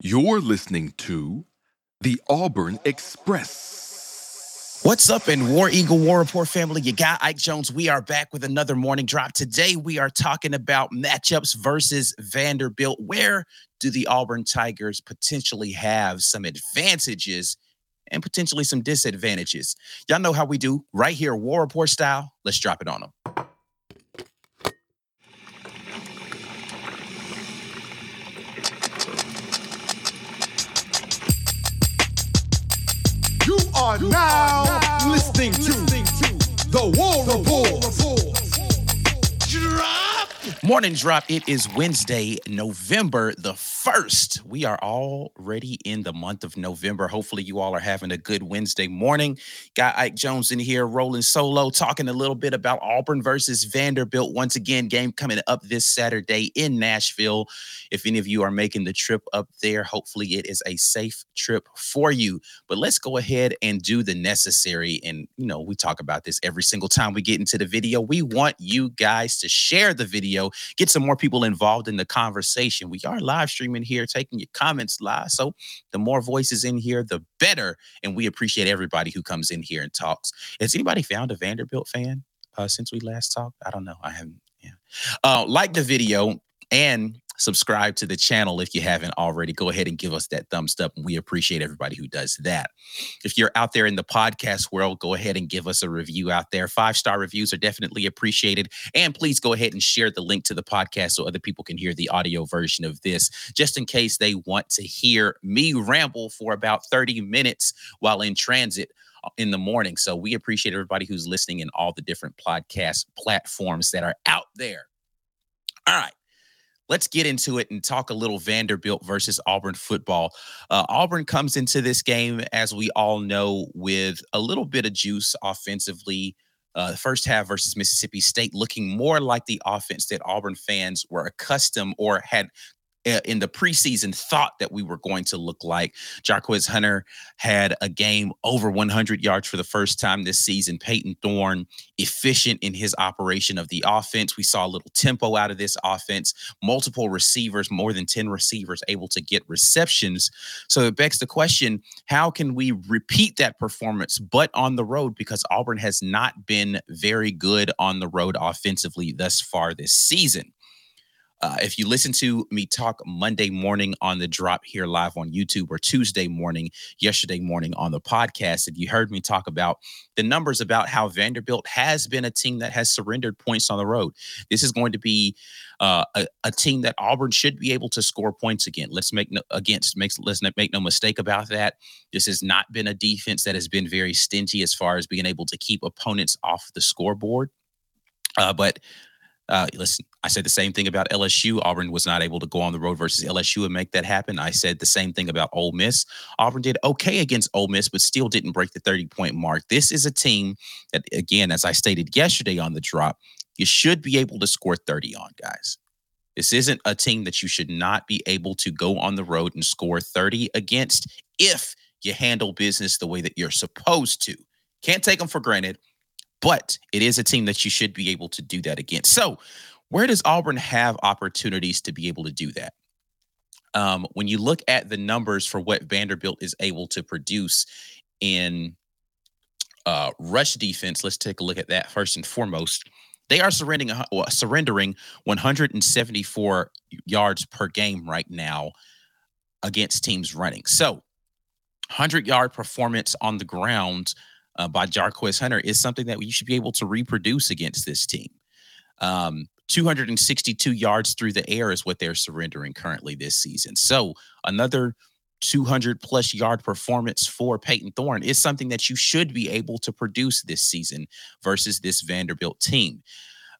You're listening to the Auburn Express. What's up in War Eagle War Rapport family? You got Ike Jones. We are back with another morning drop. Today we are talking about matchups versus Vanderbilt. Where do the Auburn Tigers potentially have some advantages and potentially some disadvantages? Y'all know how we do right here, War Rapport style. Let's drop it on them. Are now listening to the War Rapport. Morning drop. It is Wednesday, November the 1st. We are already in the month of November. Hopefully, you all are having a good Wednesday morning. Got Ike Jones in here rolling solo, talking a little bit about Auburn versus Vanderbilt. Once again, game coming up this Saturday in Nashville. If any of you are making the trip up there, hopefully it is a safe trip for you. But let's go ahead and do the necessary. And, you know, we talk about this every single time we get into the video. We want you guys to share the video, get some more people involved in the conversation. We are live streaming here, taking your comments live. So the more voices in here, the better. And we appreciate everybody who comes in here and talks. Has anybody found a Vanderbilt fan uh, since we last talked? I don't know. I haven't. Yeah. Uh, like the video and subscribe to the channel if you haven't already. Go ahead and give us that thumbs up. And we appreciate everybody who does that. If you're out there in the podcast world, go ahead and give us a review out there. Five star reviews are definitely appreciated. And please go ahead and share the link to the podcast so other people can hear the audio version of this, just in case they want to hear me ramble for about 30 minutes while in transit uh, in the morning. So we appreciate everybody who's listening in all the different podcast platforms that are out there. All right let's get into it and talk a little Vanderbilt versus Auburn football. Uh, Auburn comes into this game, as we all know, with a little bit of juice offensively. Uh, the first half versus Mississippi State looking more like the offense that Auburn fans were accustomed or had in the preseason thought that we were going to look like. Jarquez Hunter had a game over 100 yards for the first time this season. Payton Thorne efficient in his operation of the offense. We saw a little tempo out of this offense. Multiple receivers, more than 10 receivers able to get receptions. So it begs the question, how can we repeat that performance but on the road because Auburn has not been very good on the road offensively thus far this season. Uh, if you listen to me talk Monday morning on the drop here live on YouTube or Tuesday morning, yesterday morning on the podcast, and you heard me talk about the numbers about how Vanderbilt has been a team that has surrendered points on the road. This is going to be uh, a, a, team that Auburn should be able to score points again. Let's make no, against makes let's make no mistake about that. This has not been a defense that has been very stingy as far as being able to keep opponents off the scoreboard. Uh, but uh, listen, I said the same thing about LSU. Auburn was not able to go on the road versus LSU and make that happen. I said the same thing about Ole Miss. Auburn did okay against Ole Miss, but still didn't break the 30 point mark. This is a team that, again, as I stated yesterday on the drop, you should be able to score 30 on, guys. This isn't a team that you should not be able to go on the road and score 30 against if you handle business the way that you're supposed to. Can't take them for granted but it is a team that you should be able to do that against. So, where does Auburn have opportunities to be able to do that? Um, when you look at the numbers for what Vanderbilt is able to produce in uh, rush defense, let's take a look at that first and foremost. They are surrendering surrendering 174 yards per game right now against teams running. So, 100 yard performance on the ground uh, by Jarquez Hunter is something that you should be able to reproduce against this team. Um, 262 yards through the air is what they're surrendering currently this season. So another 200 plus yard performance for Payton Thorne is something that you should be able to produce this season versus this Vanderbilt team.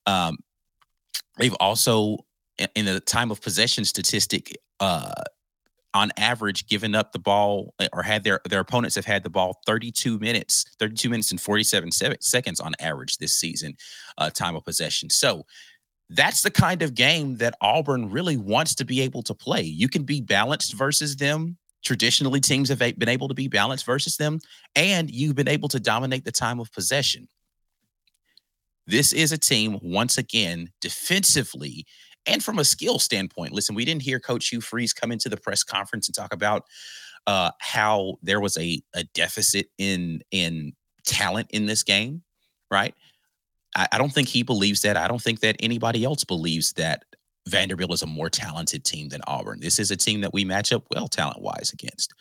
Um, they've also, in the time of possession statistic, uh, on average given up the ball eh, or had their their opponents have had the ball 32 minutes 32 minutes and 47 seconds on average this season uh, time of possession. So that's the kind of game that auburn really wants to be able to play. You can be balanced versus them. Traditionally teams have been able to be balanced versus them and you've been able to dominate the time of possession. This is a team once again defensively and from a skill standpoint, listen, we didn't hear Coach Hugh Freeze come into the press conference and talk about uh, how there was a, a deficit in in talent in this game, right? I, I don't think he believes that. I don't think that anybody else believes that Vanderbilt is a more talented team than Auburn. This is a team that we match up well talent wise against.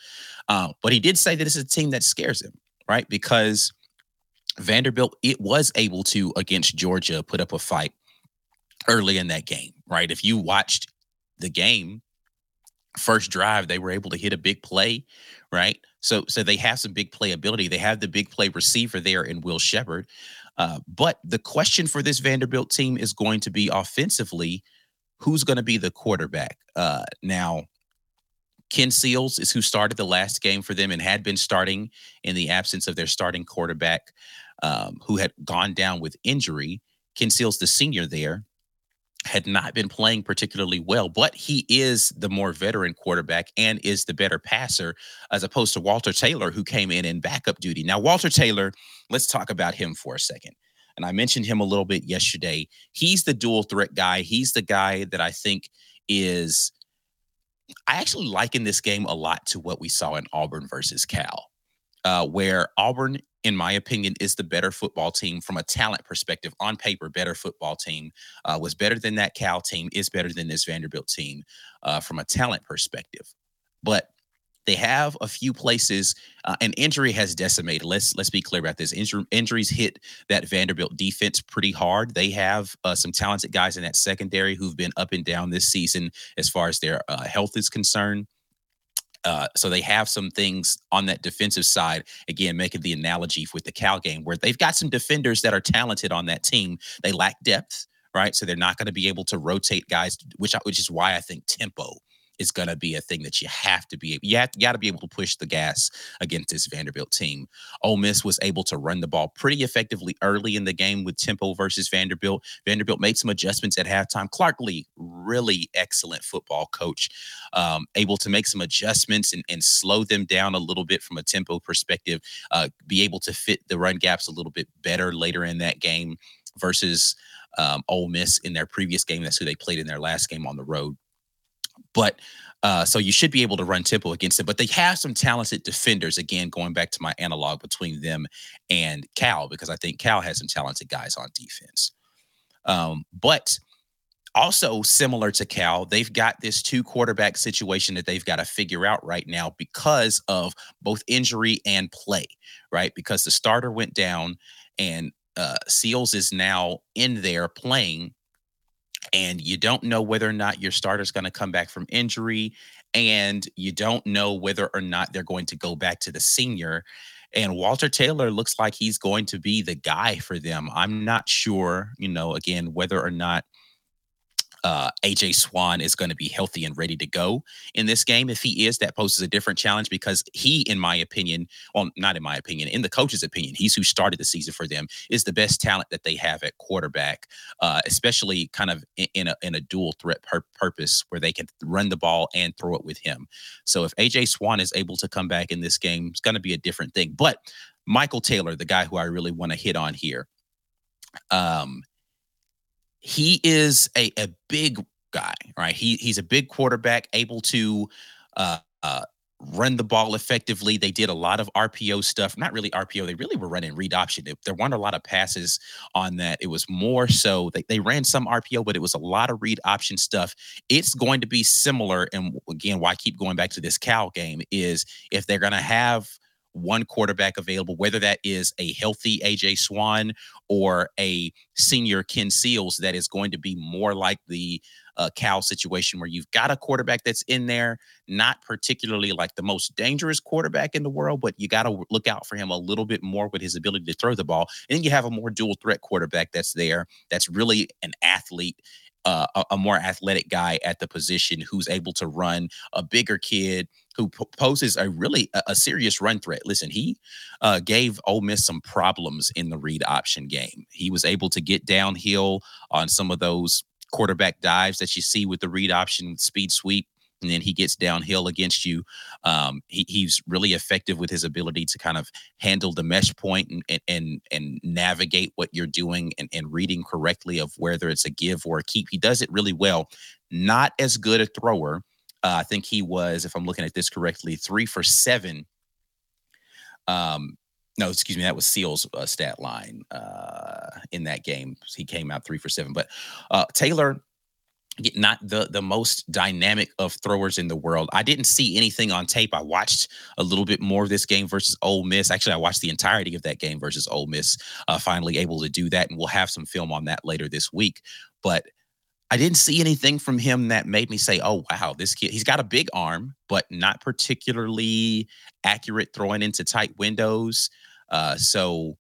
Uh, but he did say that it's a team that scares him, right? Because Vanderbilt it was able to against Georgia put up a fight early in that game, right? If you watched the game, first drive, they were able to hit a big play, right? So, so they have some big play ability. They have the big play receiver there in Will Sheppard. Uh, but the question for this Vanderbilt team is going to be offensively, who's going to be the quarterback? Uh, now, Ken Seals is who started the last game for them and had been starting in the absence of their starting quarterback, um, who had gone down with injury. Ken Seals, the senior there, had not been playing particularly well, but he is the more veteran quarterback and is the better passer as opposed to Walter Taylor, who came in in backup duty. Now, Walter Taylor, let's talk about him for a second. And I mentioned him a little bit yesterday. He's the dual threat guy. He's the guy that I think is. I actually liken this game a lot to what we saw in Auburn versus Cal, uh, where Auburn in my opinion, is the better football team from a talent perspective. On paper, better football team uh, was better than that Cal team, is better than this Vanderbilt team uh, from a talent perspective. But they have a few places, uh, and injury has decimated. Let's let's be clear about this. Injur- injuries hit that Vanderbilt defense pretty hard. They have uh, some talented guys in that secondary who've been up and down this season as far as their uh, health is concerned. Uh, so they have some things on that defensive side. Again, making the analogy with the Cal game, where they've got some defenders that are talented on that team. They lack depth, right? So they're not going to be able to rotate guys, which which is why I think tempo is going to be a thing that you have to be you, have, you got to be able to push the gas against this Vanderbilt team. Ole Miss was able to run the ball pretty effectively early in the game with tempo versus Vanderbilt. Vanderbilt made some adjustments at halftime. Clark Lea, really excellent football coach, um, able to make some adjustments and, and slow them down a little bit from a tempo perspective, uh, be able to fit the run gaps a little bit better later in that game versus um, Ole Miss in their previous game. That's who they played in their last game on the road. But uh, so you should be able to run tempo against it. But they have some talented defenders. Again, going back to my analog between them and Cal, because I think Cal has some talented guys on defense. Um, but also similar to Cal, they've got this two quarterback situation that they've got to figure out right now because of both injury and play, right? Because the starter went down and uh, Seals is now in there playing and you don't know whether or not your starter is going to come back from injury and you don't know whether or not they're going to go back to the senior and Walter Taylor looks like he's going to be the guy for them. I'm not sure, you know, again whether or not uh, AJ Swann is going to be healthy and ready to go in this game. If he is, that poses a different challenge because he, in my opinion, well, not in my opinion, in the coach's opinion, he's who started the season for them, is the best talent that they have at quarterback, uh, especially kind of in, a in a dual threat pur- purpose where they can run the ball and throw it with him. So if AJ Swann is able to come back in this game, it's going to be a different thing. But Michael Taylor, the guy who I really want to hit on here, um, he is a, a big guy, right? He he's a big quarterback, able to uh, uh, run the ball effectively. They did a lot of RPO stuff, not really RPO. They really were running read option. There weren't a lot of passes on that. It was more so they, they ran some RPO, but it was a lot of read option stuff. It's going to be similar. And again, why I keep going back to this Cal game is if they're going to have one quarterback available, whether that is a healthy AJ Swann or a senior Ken Seals that is going to be more like the uh, Cal situation where you've got a quarterback that's in there, not particularly like the most dangerous quarterback in the world, but you got to look out for him a little bit more with his ability to throw the ball. And you have a more dual threat quarterback that's there, that's really an athlete uh, a, a, more athletic guy at the position who's able to run a bigger kid who p- poses a really a, a, serious run threat. Listen, he uh, gave Ole Miss some problems in the read option game. He was able to get downhill on some of those quarterback dives that you see with the read option speed sweep and then he gets downhill against you. Um, he, he's really effective with his ability to kind of handle the mesh point and and and, and navigate what you're doing and, and reading correctly of whether it's a give or a keep. He does it really well. Not as good a thrower. Uh, I think he was, if I'm looking at this correctly, three for seven. Um, no, excuse me, that was Seal's uh, stat line uh, in that game. He came out three for seven. But uh, Taylor not the the most dynamic of throwers in the world. I didn't see anything on tape. I watched a little bit more of this game versus Ole Miss. Actually, I watched the entirety of that game versus Ole Miss. Uh, finally able to do that, and we'll have some film on that later this week. But I didn't see anything from him that made me say, "Oh wow, this kid. He's got a big arm, but not particularly accurate throwing into tight windows." Uh, so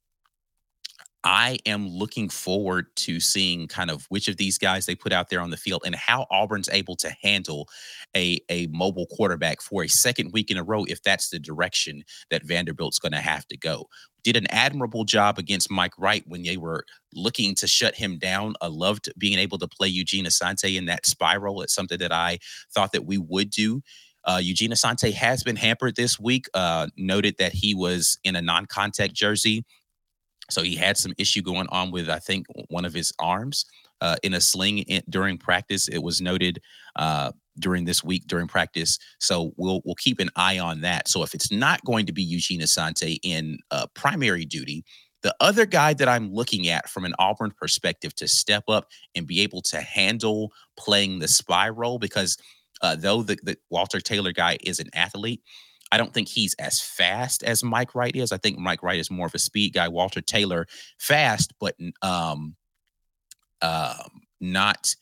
I am looking forward to seeing kind of which of these guys they put out there on the field and how Auburn's able to handle a, a mobile quarterback for a second week in a row if that's the direction that Vanderbilt's going to have to go. Did an admirable job against Mike Wright when they were looking to shut him down. I loved being able to play Eugene Asante in that spiral. It's something that I thought that we would do. Uh, Eugene Asante has been hampered this week. Uh, noted that he was in a non-contact jersey so he had some issue going on with, I think, one of his arms uh, in a sling in, during practice. It was noted uh, during this week during practice. So we'll we'll keep an eye on that. So if it's not going to be Eugene Asante in uh, primary duty, the other guy that I'm looking at from an Auburn perspective to step up and be able to handle playing the spy role, because uh, though the, the Walter Taylor guy is an athlete, I don't think he's as fast as Mike Wright is. I think Mike Wright is more of a speed guy. Walter Taylor, fast, but um, uh, not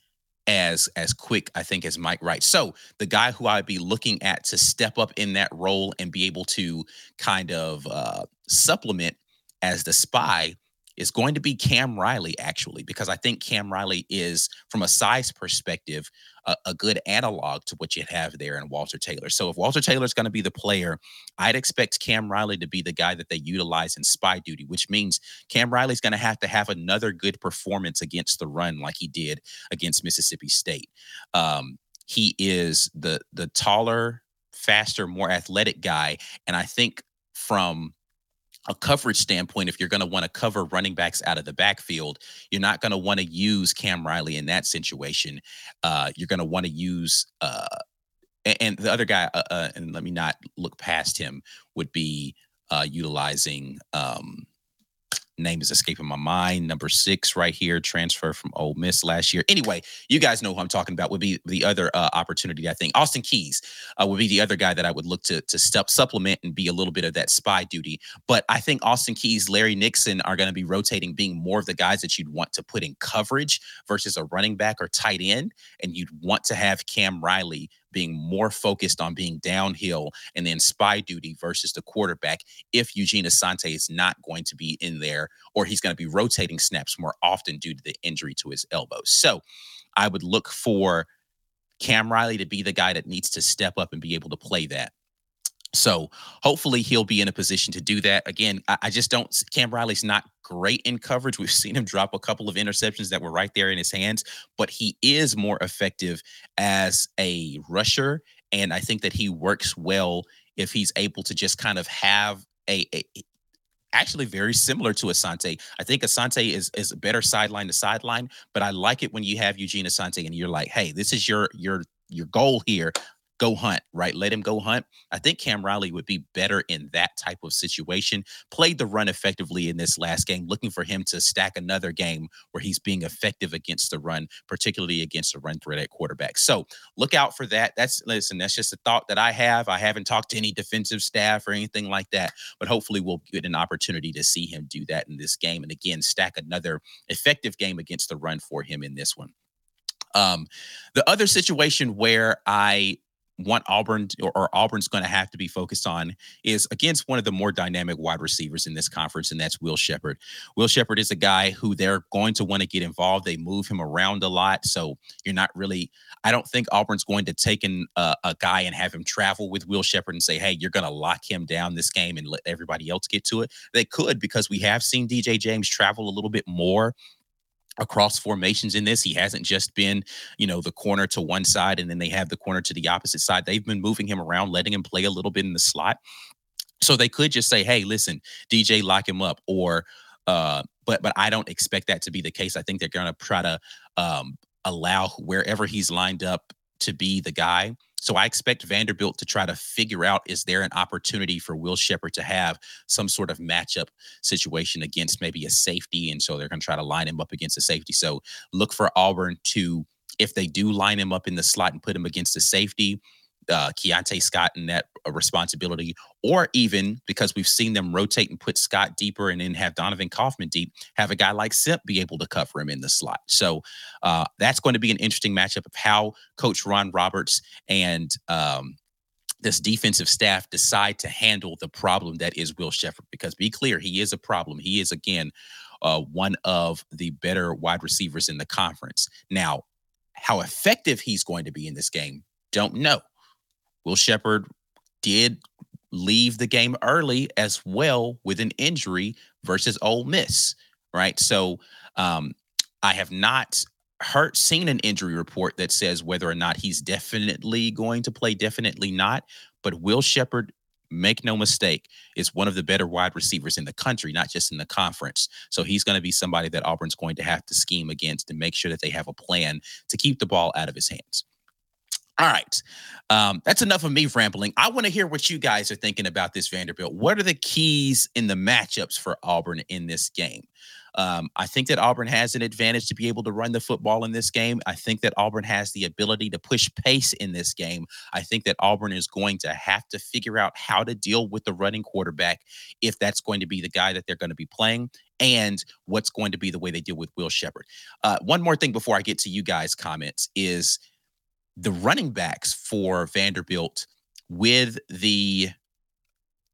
as as quick, I think, as Mike Wright. So the guy who I'd be looking at to step up in that role and be able to kind of uh, supplement as the spy is going to be Cam Riley, actually, because I think Cam Riley is, from a size perspective, a, a good analog to what you have there in Walter Taylor. So if Walter Taylor is going to be the player, I'd expect Cam Riley to be the guy that they utilize in spy duty, which means Cam Riley's going to have to have another good performance against the run like he did against Mississippi State. Um, he is the the taller, faster, more athletic guy, and I think from a coverage standpoint, if you're going to want to cover running backs out of the backfield, you're not going to want to use Cam Riley in that situation. Uh, you're going to want to use, uh, and, and, the other guy, uh, uh, and let me not look past him, would be uh, utilizing um, name is escaping my mind. Number six, right here, transfer from Ole Miss last year. Anyway, you guys know who I'm talking about. Would be the other uh, opportunity. I think Austin Keys uh, would be the other guy that I would look to to step supplement and be a little bit of that spy duty. But I think Austin Keys, Larry Nixon are going to be rotating, being more of the guys that you'd want to put in coverage versus a running back or tight end, and you'd want to have Cam Riley being more focused on being downhill and then spy duty versus the quarterback if Eugene Asante is not going to be in there or he's going to be rotating snaps more often due to the injury to his elbow. So I would look for Cam Riley to be the guy that needs to step up and be able to play that. So hopefully he'll be in a position to do that. Again, I, I, just don't. Cam Riley's not great in coverage. We've seen him drop a couple of interceptions that were right there in his hands, but he is more effective as a rusher. And I think that he works well if he's able to just kind of have a, a actually very similar to Asante. I think Asante is is better sideline to sideline, but I like it when you have Eugene Asante and you're like, hey, this is your your your goal here go hunt, right? Let him go hunt. I think Cam Riley would be better in that type of situation. Played the run effectively in this last game, looking for him to stack another game where he's being effective against the run, particularly against a run threat at quarterback. So look out for that. That's listen, that's just a thought that I have. I haven't talked to any defensive staff or anything like that, but hopefully we'll get an opportunity to see him do that in this game. And again, stack another effective game against the run for him in this one. Um, the other situation where I want Auburn or, or Auburn's going to have to be focused on is against one of the more dynamic wide receivers in this conference, and that's Will Sheppard. Will Sheppard is a guy who they're going to want to get involved. They move him around a lot, so you're not really. I don't think Auburn's going to take in a guy and have him travel with Will Sheppard and say, "Hey, you're going to lock him down this game and let everybody else get to it." They could because we have seen DJ James travel a little bit more across formations in this. He hasn't just been, you know, the corner to one side and then they have the corner to the opposite side. They've been moving him around, letting him play a little bit in the slot. So they could just say, "Hey, listen, DJ, lock him up," or, uh, but but I don't expect that to be the case. I think they're going to try to um, allow wherever he's lined up to be the guy. So I expect Vanderbilt to try to figure out is there an opportunity for Will Sheppard to have some sort of matchup situation against maybe a safety. And so they're going to try to line him up against a safety. So look for Auburn to, if they do line him up in the slot and put him against a safety, uh, Keionte Scott in that uh, responsibility, or even because we've seen them rotate and put Scott deeper and then have Donovan Kaufman deep, have a guy like Simp be able to cover him in the slot. So uh, that's going to be an interesting matchup of how Coach Ron Roberts and um, this defensive staff decide to handle the problem that is Will Sheppard. Because be clear, he is a problem. He is, again, uh, one of the better wide receivers in the conference. Now, how effective he's going to be in this game, don't know. Will Sheppard did leave the game early as well with an injury versus Ole Miss, right? So um, I have not heard seen an injury report that says whether or not he's definitely going to play, definitely not. But Will Sheppard, make no mistake, is one of the better wide receivers in the country, not just in the conference. So he's going to be somebody that Auburn's going to have to scheme against to make sure that they have a plan to keep the ball out of his hands. All right. Um, that's enough of me rambling. I want to hear what you guys are thinking about this Vanderbilt. What are the keys in the matchups for Auburn in this game? Um, I think that Auburn has an advantage to be able to run the football in this game. I think that Auburn has the ability to push pace in this game. I think that Auburn is going to have to figure out how to deal with the running quarterback if that's going to be the guy that they're going to be playing and what's going to be the way they deal with Will Sheppard. Uh, one more thing before I get to you guys' comments is the running backs for Vanderbilt with the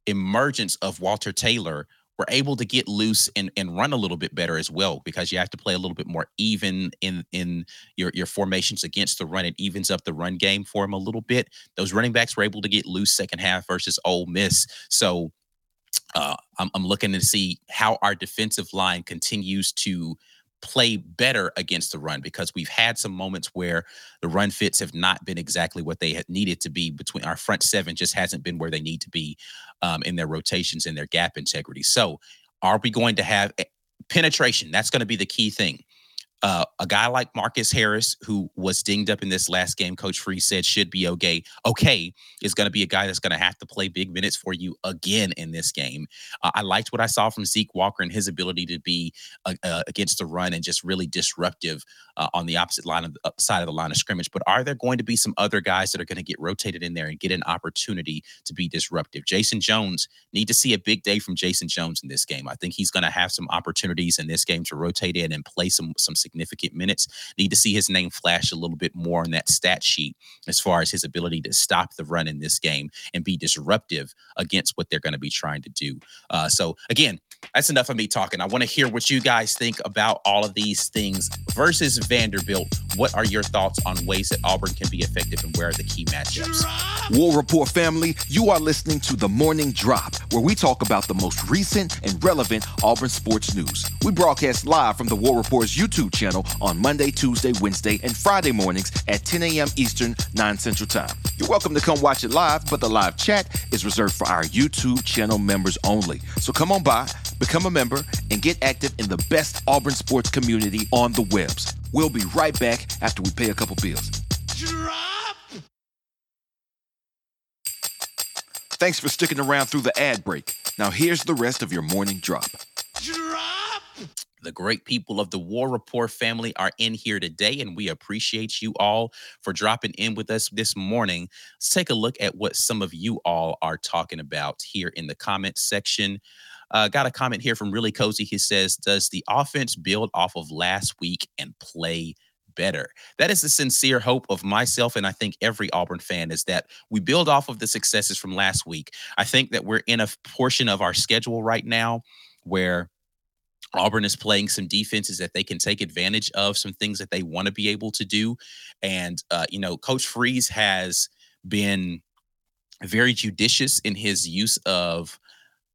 emergence of Walter Taylor were able to get loose and, and run a little bit better as well because you have to play a little bit more even in in your your formations against the run. It evens up the run game for them a little bit. Those running backs were able to get loose second half versus Ole Miss. So uh, I'm, I'm looking to see how our defensive line continues to play better against the run because we've had some moments where the run fits have not been exactly what they had needed to be between our front seven just hasn't been where they need to be um, in their rotations and their gap integrity. So are we going to have eh, penetration? That's going to be the key thing uh, a guy like Marcus Harris, who was dinged up in this last game, Coach Freeze said should be okay. Okay, is going to be a guy that's going to have to play big minutes for you again in this game. Uh, I liked what I saw from Zeke Walker and his ability to be uh, uh against the run and just really disruptive uh, on the opposite line of the side of the line of scrimmage. But are there going to be some other guys that are going to get rotated in there and get an opportunity to be disruptive? Jayson Jones need to see a big day from Jayson Jones in this game. I think he's going to have some opportunities in this game to rotate in and play some some significant minutes. Need to see his name flash a little bit more on that stat sheet as far as his ability to stop the run in this game and be disruptive against what they're going to be trying to do. Uh, so again, that's enough of me talking. I want to hear what you guys think about all of these things versus Vanderbilt. What are your thoughts on ways that Auburn can be effective and where are the key matchups? War Rapport family, you are listening to the Morning Drop, where we talk about the most recent and relevant Auburn sports news. We broadcast live from the War Rapport's YouTube channel on Monday, Tuesday, Wednesday, and Friday mornings at 10 a.m. Eastern, 9 Central Time. You're welcome to come watch it live, but the live chat is reserved for our YouTube channel members only. So come on by, become a member, and get active in the best Auburn sports community on the webs. We'll be right back after we pay a couple bills. Drop! Thanks for sticking around through the ad break. Now here's the rest of your morning drop. Drop! The great people of the War Rapport family are in here today, and we appreciate you all for dropping in with us this morning. Let's take a look at what some of you all are talking about here in the comment section. Uh, got a comment here from Really Cozy. He says, Does the offense build off of last week and play better. That is the sincere hope of myself and I think every Auburn fan is that we build off of the successes from last week. I think that we're in a portion of our schedule right now where Auburn is playing some defenses that they can take advantage of, some things that they want to be able to do. And, uh, you know, Coach Freeze has been very judicious in his use of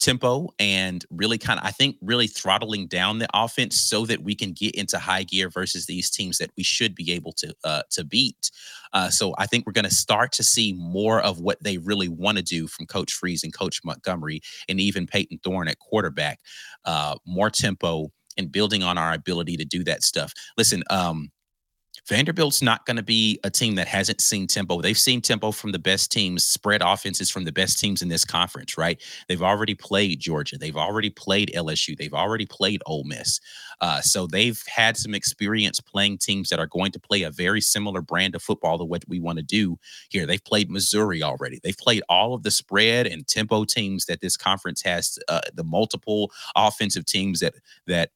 tempo and really kind of, I think, really throttling down the offense so that we can get into high gear versus these teams that we should be able to uh, to beat. Uh, so I think we're going to start to see more of what they really want to do from Coach Freeze and Coach Montgomery and even Payton Thorne at quarterback. Uh, more tempo and building on our ability to do that stuff. Listen, um, Vanderbilt's not going to be a team that hasn't seen tempo. They've seen tempo from the best teams, spread offenses from the best teams in this conference, right? They've already played Georgia. They've already played LSU. They've already played Ole Miss. Uh, so they've had some experience playing teams that are going to play a very similar brand of football to what we want to do here. They've played Missouri already. They've played all of the spread and tempo teams that this conference has, uh, the multiple offensive teams that that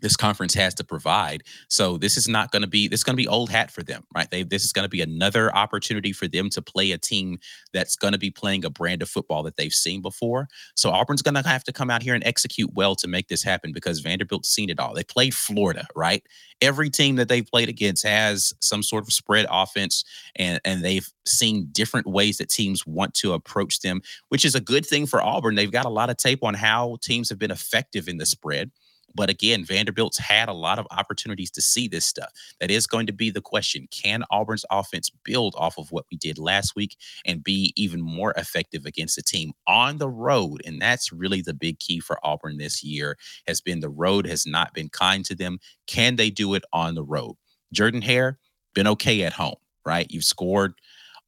this conference has to provide. So this is not going to be this is going to be old hat for them, right? They this is going to be another opportunity for them to play a team that's going to be playing a brand of football that they've seen before. So Auburn's going to have to come out here and execute well to make this happen because Vanderbilt's seen it all. They played Florida, right? Every team that they've played against has some sort of spread offense and and they've seen different ways that teams want to approach them, which is a good thing for Auburn. They've got a lot of tape on how teams have been effective in the spread. But again, Vanderbilt's had a lot of opportunities to see this stuff. That is going to be the question. Can Auburn's offense build off of what we did last week and be even more effective against a team on the road? And that's really the big key for Auburn this year has been the road has not been kind to them. Can they do it on the road? Jordan Hare, been okay at home, right? You've scored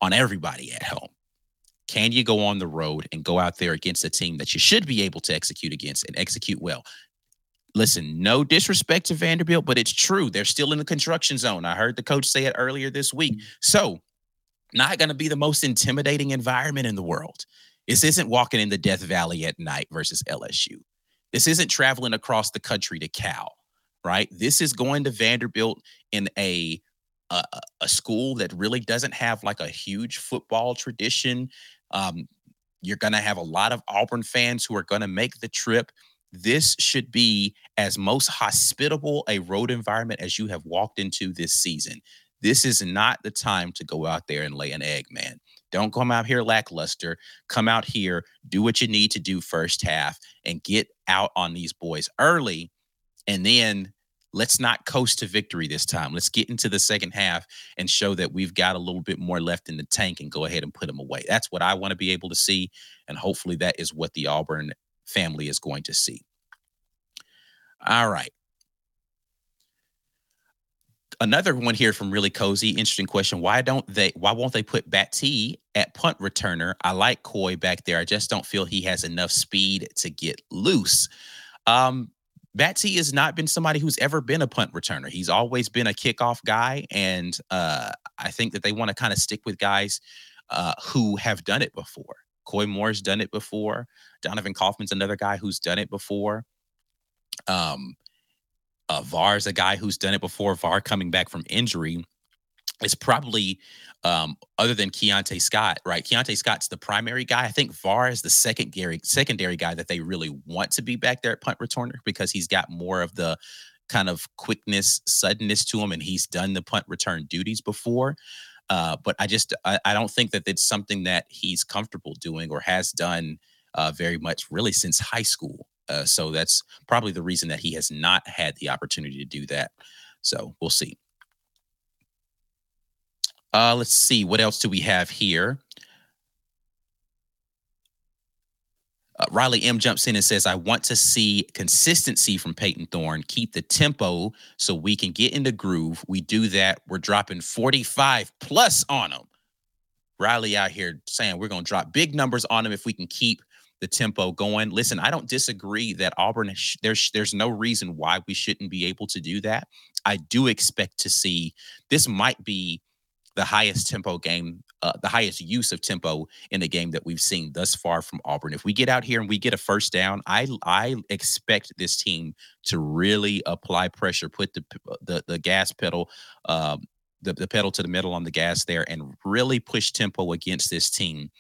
on everybody at home. Can you go on the road and go out there against a team that you should be able to execute against and execute well? Listen, no disrespect to Vanderbilt, but it's true. They're still in the construction zone. I heard the coach say it earlier this week. Mm. So, not going to be the most intimidating environment in the world. This isn't walking in the Death Valley at night versus LSU. This isn't traveling across the country to Cal, right? This is going to Vanderbilt in a a, a school that really doesn't have like a huge football tradition. Um, you're going to have a lot of Auburn fans who are going to make the trip this should be as most hospitable a road environment as you have walked into this season. This is not the time to go out there and lay an egg, man. Don't come out here lackluster. Come out here, do what you need to do first half, and get out on these boys early. And then let's not coast to victory this time. Let's get into the second half and show that we've got a little bit more left in the tank and go ahead and put them away. That's what I want to be able to see. And hopefully that is what the Auburn family is going to see. All right. Another one here from really cozy, interesting question. Why don't they? Why won't they put T at punt returner? I like Koy back there. I just don't feel he has enough speed to get loose. Um, T has not been somebody who's ever been a punt returner. He's always been a kickoff guy, and uh, I think that they want to kind of stick with guys uh, who have done it before. Koy Moore's done it before. Donovan Kaufman's another guy who's done it before. Um, uh, Var's a guy who's done it before. Var coming back from injury is probably um, other than Keionte Scott, right? Keionte Scott's the primary guy. I think Var is the secondary secondary guy that they really want to be back there at punt returner because he's got more of the kind of quickness, suddenness to him, and he's done the punt return duties before. Uh, but I just I, I, don't think that it's something that he's comfortable doing or has done uh, very much really since high school. Uh, so that's probably the reason that he has not had the opportunity to do that. So we'll see. Uh, let's see what else do we have here. Uh, Riley M jumps in and says, I want to see consistency from Payton Thorne. Keep the tempo so we can get in the groove. We do that. We're dropping 45 plus on them. Riley out here saying we're going to drop big numbers on them if we can keep the tempo going. Listen, I don't disagree that Auburn, there's, there's no reason why we shouldn't be able to do that. I do expect to see this might be the highest tempo game uh, the highest use of tempo in the game that we've seen thus far from Auburn. If we get out here and we get a first down, I I expect this team to really apply pressure, put the the, the gas pedal, um, the, the pedal to the metal on the gas there, and really push tempo against this team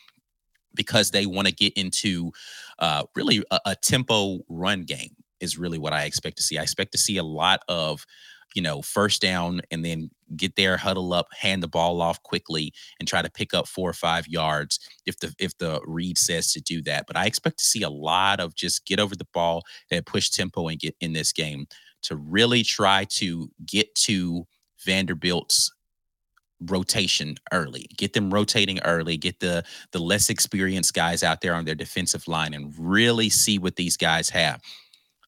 because they want to get into uh, really a, a tempo run game is really what I expect to see. I expect to see a lot of you know, first down and then get there, huddle up, hand the ball off quickly, and try to pick up four or five yards if the if the read says to do that. But I expect to see a lot of just get over the ball and push tempo and get in this game to really try to get to Vanderbilt's rotation early get them rotating early get the the less experienced guys out there on their defensive line and really see what these guys have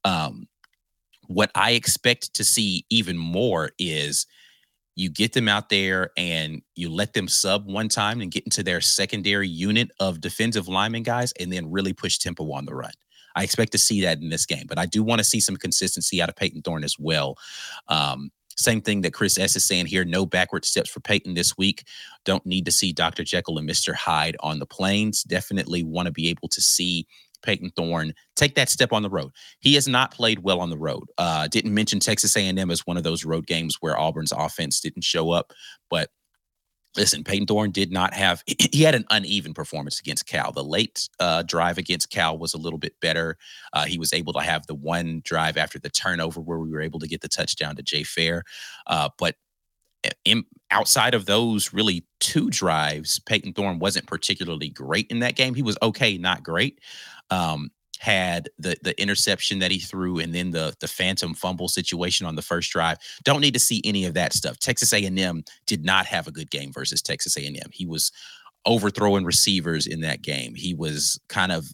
um what I expect to see even more is you get them out there and you let them sub one time and get into their secondary unit of defensive lineman guys and then really push tempo on the run. I expect to see that in this game, but I do want to see some consistency out of Payton Thorne as well. Um, same thing that Chris S is saying here no backward steps for Payton this week. Don't need to see Dr. Jekyll and Mr. Hyde on the plains. Definitely want to be able to see Payton Thorne take that step on the road. He has not played well on the road. Uh, didn't mention Texas A&M as one of those road games where Auburn's offense didn't show up, but listen, Payton Thorne did not have, he had an uneven performance against Cal. The late uh, drive against Cal was a little bit better. Uh, he was able to have the one drive after the turnover where we were able to get the touchdown to Jay Fair. Uh, but in, outside of those really two drives, Payton Thorne wasn't particularly great in that game. He was okay, not great. Um, had the the interception that he threw and then the the phantom fumble situation on the first drive. Don't need to see any of that stuff. Texas A&M did not have a good game versus Texas A&M. He was overthrowing receivers in that game. He was kind of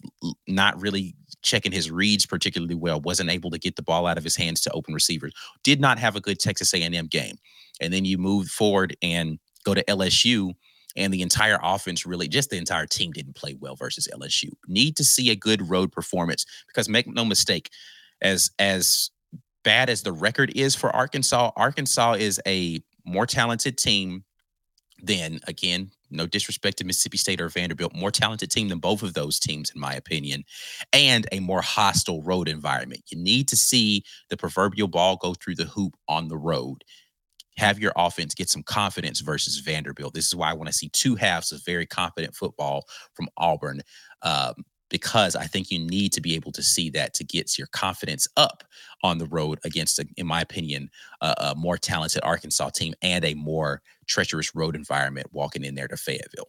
not really checking his reads particularly well. Wasn't able to get the ball out of his hands to open receivers. Did not have a good Texas A&M game and then you move forward and go to LSU and the entire offense really just the entire team didn't play well versus LSU. Need to see a good road performance because make no mistake, as as bad as the record is for Arkansas, Arkansas is a more talented team than again, no disrespect to Mississippi State or Vanderbilt, more talented team than both of those teams, in my opinion, and a more hostile road environment. You need to see the proverbial ball go through the hoop on the road have your offense get some confidence versus Vanderbilt. This is why I want to see two halves of very confident football from Auburn. Um, because I think you need to be able to see that to get your confidence up on the road against, a, in my opinion, a, a, more talented Arkansas team and a more treacherous road environment walking in there to Fayetteville.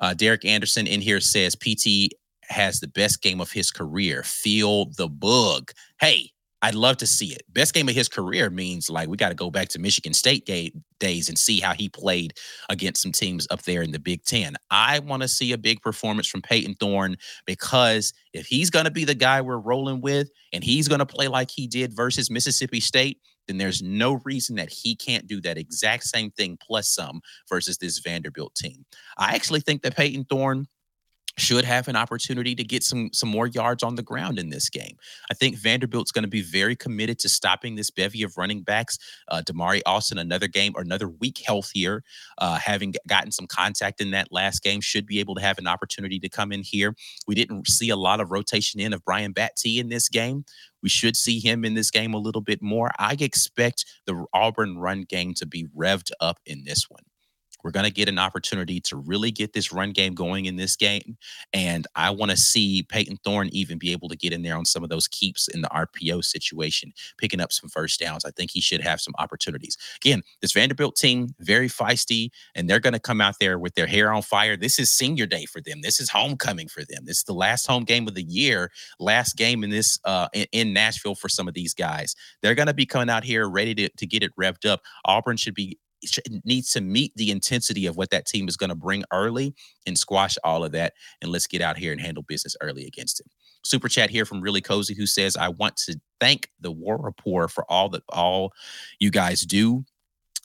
Uh, Derek Anderson in here says PT has the best game of his career. Feel the bug. Hey, I'd love to see it. Best game of his career means like we got to go back to Michigan State days and see how he played against some teams up there in the Big Ten. I want to see a big performance from Payton Thorne because if he's going to be the guy we're rolling with and he's going to play like he did versus Mississippi State, then there's no reason that he can't do that exact same thing plus some versus this Vanderbilt team. I actually think that Payton Thorne should have an opportunity to get some some more yards on the ground in this game. I think Vanderbilt's going to be very committed to stopping this bevy of running backs. Uh, Damari Alston, another game another week healthier, uh, having gotten some contact in that last game, should be able to have an opportunity to come in here. We didn't see a lot of rotation in of Brian Battie in this game. We should see him in this game a little bit more. I expect the Auburn run game to be revved up in this one. We're going to get an opportunity to really get this run game going in this game. And I want to see Payton Thorne even be able to get in there on some of those keeps in the RPO situation, picking up some first downs. I think he should have some opportunities. Again, this Vanderbilt team, very feisty, and they're going to come out there with their hair on fire. This is senior day for them. This is homecoming for them. This is the last home game of the year, last game in this uh, in, in Nashville for some of these guys. They're going to be coming out here ready to, to get it revved up. Auburn should be needs to meet the intensity of what that team is going to bring early and squash all of that. And let's get out here and handle business early against him. Super chat here from Really Cozy who says, I want to thank the War Rapport for all that all you guys do.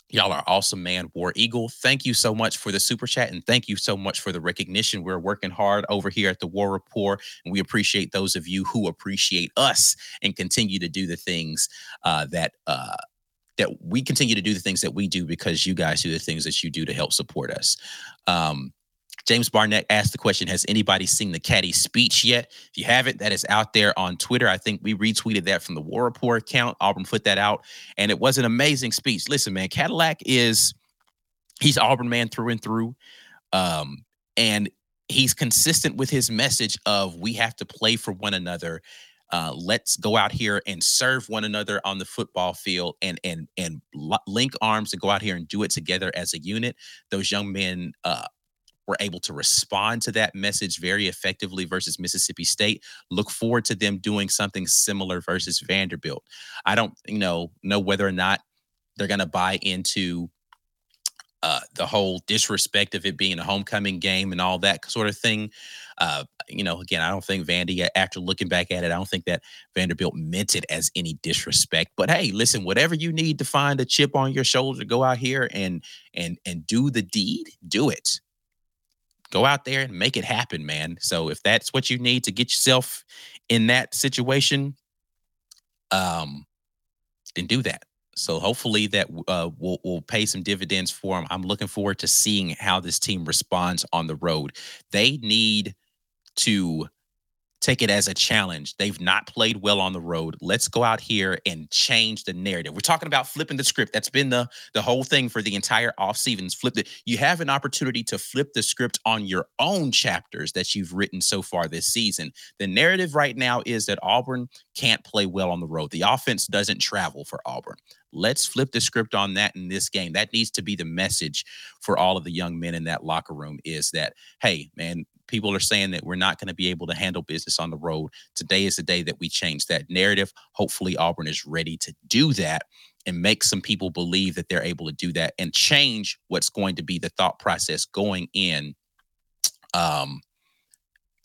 Y'all are awesome, man. War Eagle, thank you so much for the super chat and thank you so much for the recognition. We're working hard over here at the War Rapport, and we appreciate those of you who appreciate us and continue to do the things uh, that uh, that we continue to do the things that we do because you guys do the things that you do to help support us. Um, James Barnett asked the question Has anybody seen the caddy speech yet? If you haven't, that is out there on Twitter. I think we retweeted that from the War Rapport account. Auburn put that out, and it was an amazing speech. Listen, man, Cadillac is he's Auburn man through and through. Um, and he's consistent with his message of we have to play for one another. Uh, let's go out here and serve one another on the football field and and and link arms and go out here and do it together as a unit. Those young men uh, were able to respond to that message very effectively versus Mississippi State. Look forward to them doing something similar versus Vanderbilt. I don't, you know, know whether or not they're going to buy into uh, the whole disrespect of it being a homecoming game and all that sort of thing. Uh, you know, again, I don't think Vandy, after looking back at it, I don't think that Vanderbilt meant it as any disrespect. But hey, listen, whatever you need to find a chip on your shoulder, go out here and and and do the deed, do it. Go out there and make it happen, man. So if that's what you need to get yourself in that situation, um, then do that. So hopefully that uh, will will pay some dividends for them. I'm looking forward to seeing how this team responds on the road. They need to take it as a challenge. They've not played well on the road. Let's go out here and change the narrative. We're talking about flipping the script. That's been the the whole thing for the entire offseason. Flip it. You have an opportunity to flip the script on your own chapters that you've written so far this season. The narrative right now is that Auburn can't play well on the road. The offense doesn't travel for Auburn. Let's flip the script on that in this game. That needs to be the message for all of the young men in that locker room is that, hey, man, people are saying that we're not going to be able to handle business on the road. Today is the day that we change that narrative. Hopefully, Auburn is ready to do that and make some people believe that they're able to do that and change what's going to be the thought process going in um,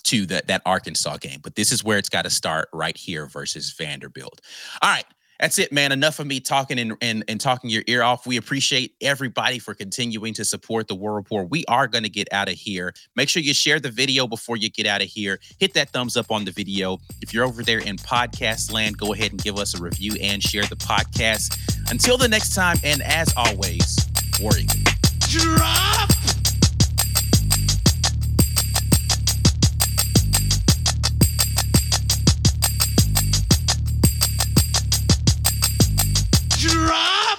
to that that Arkansas game. But this is where it's got to start right here versus Vanderbilt. All right that's it, man. Enough of me talking and, and, and talking your ear off. We appreciate everybody for continuing to support the War Rapport. We are going to get out of here. Make sure you share the video before you get out of here. Hit that thumbs up on the video. If you're over there in podcast land, go ahead and give us a review and share the podcast. Until the next time, and as always, War Drop! drop.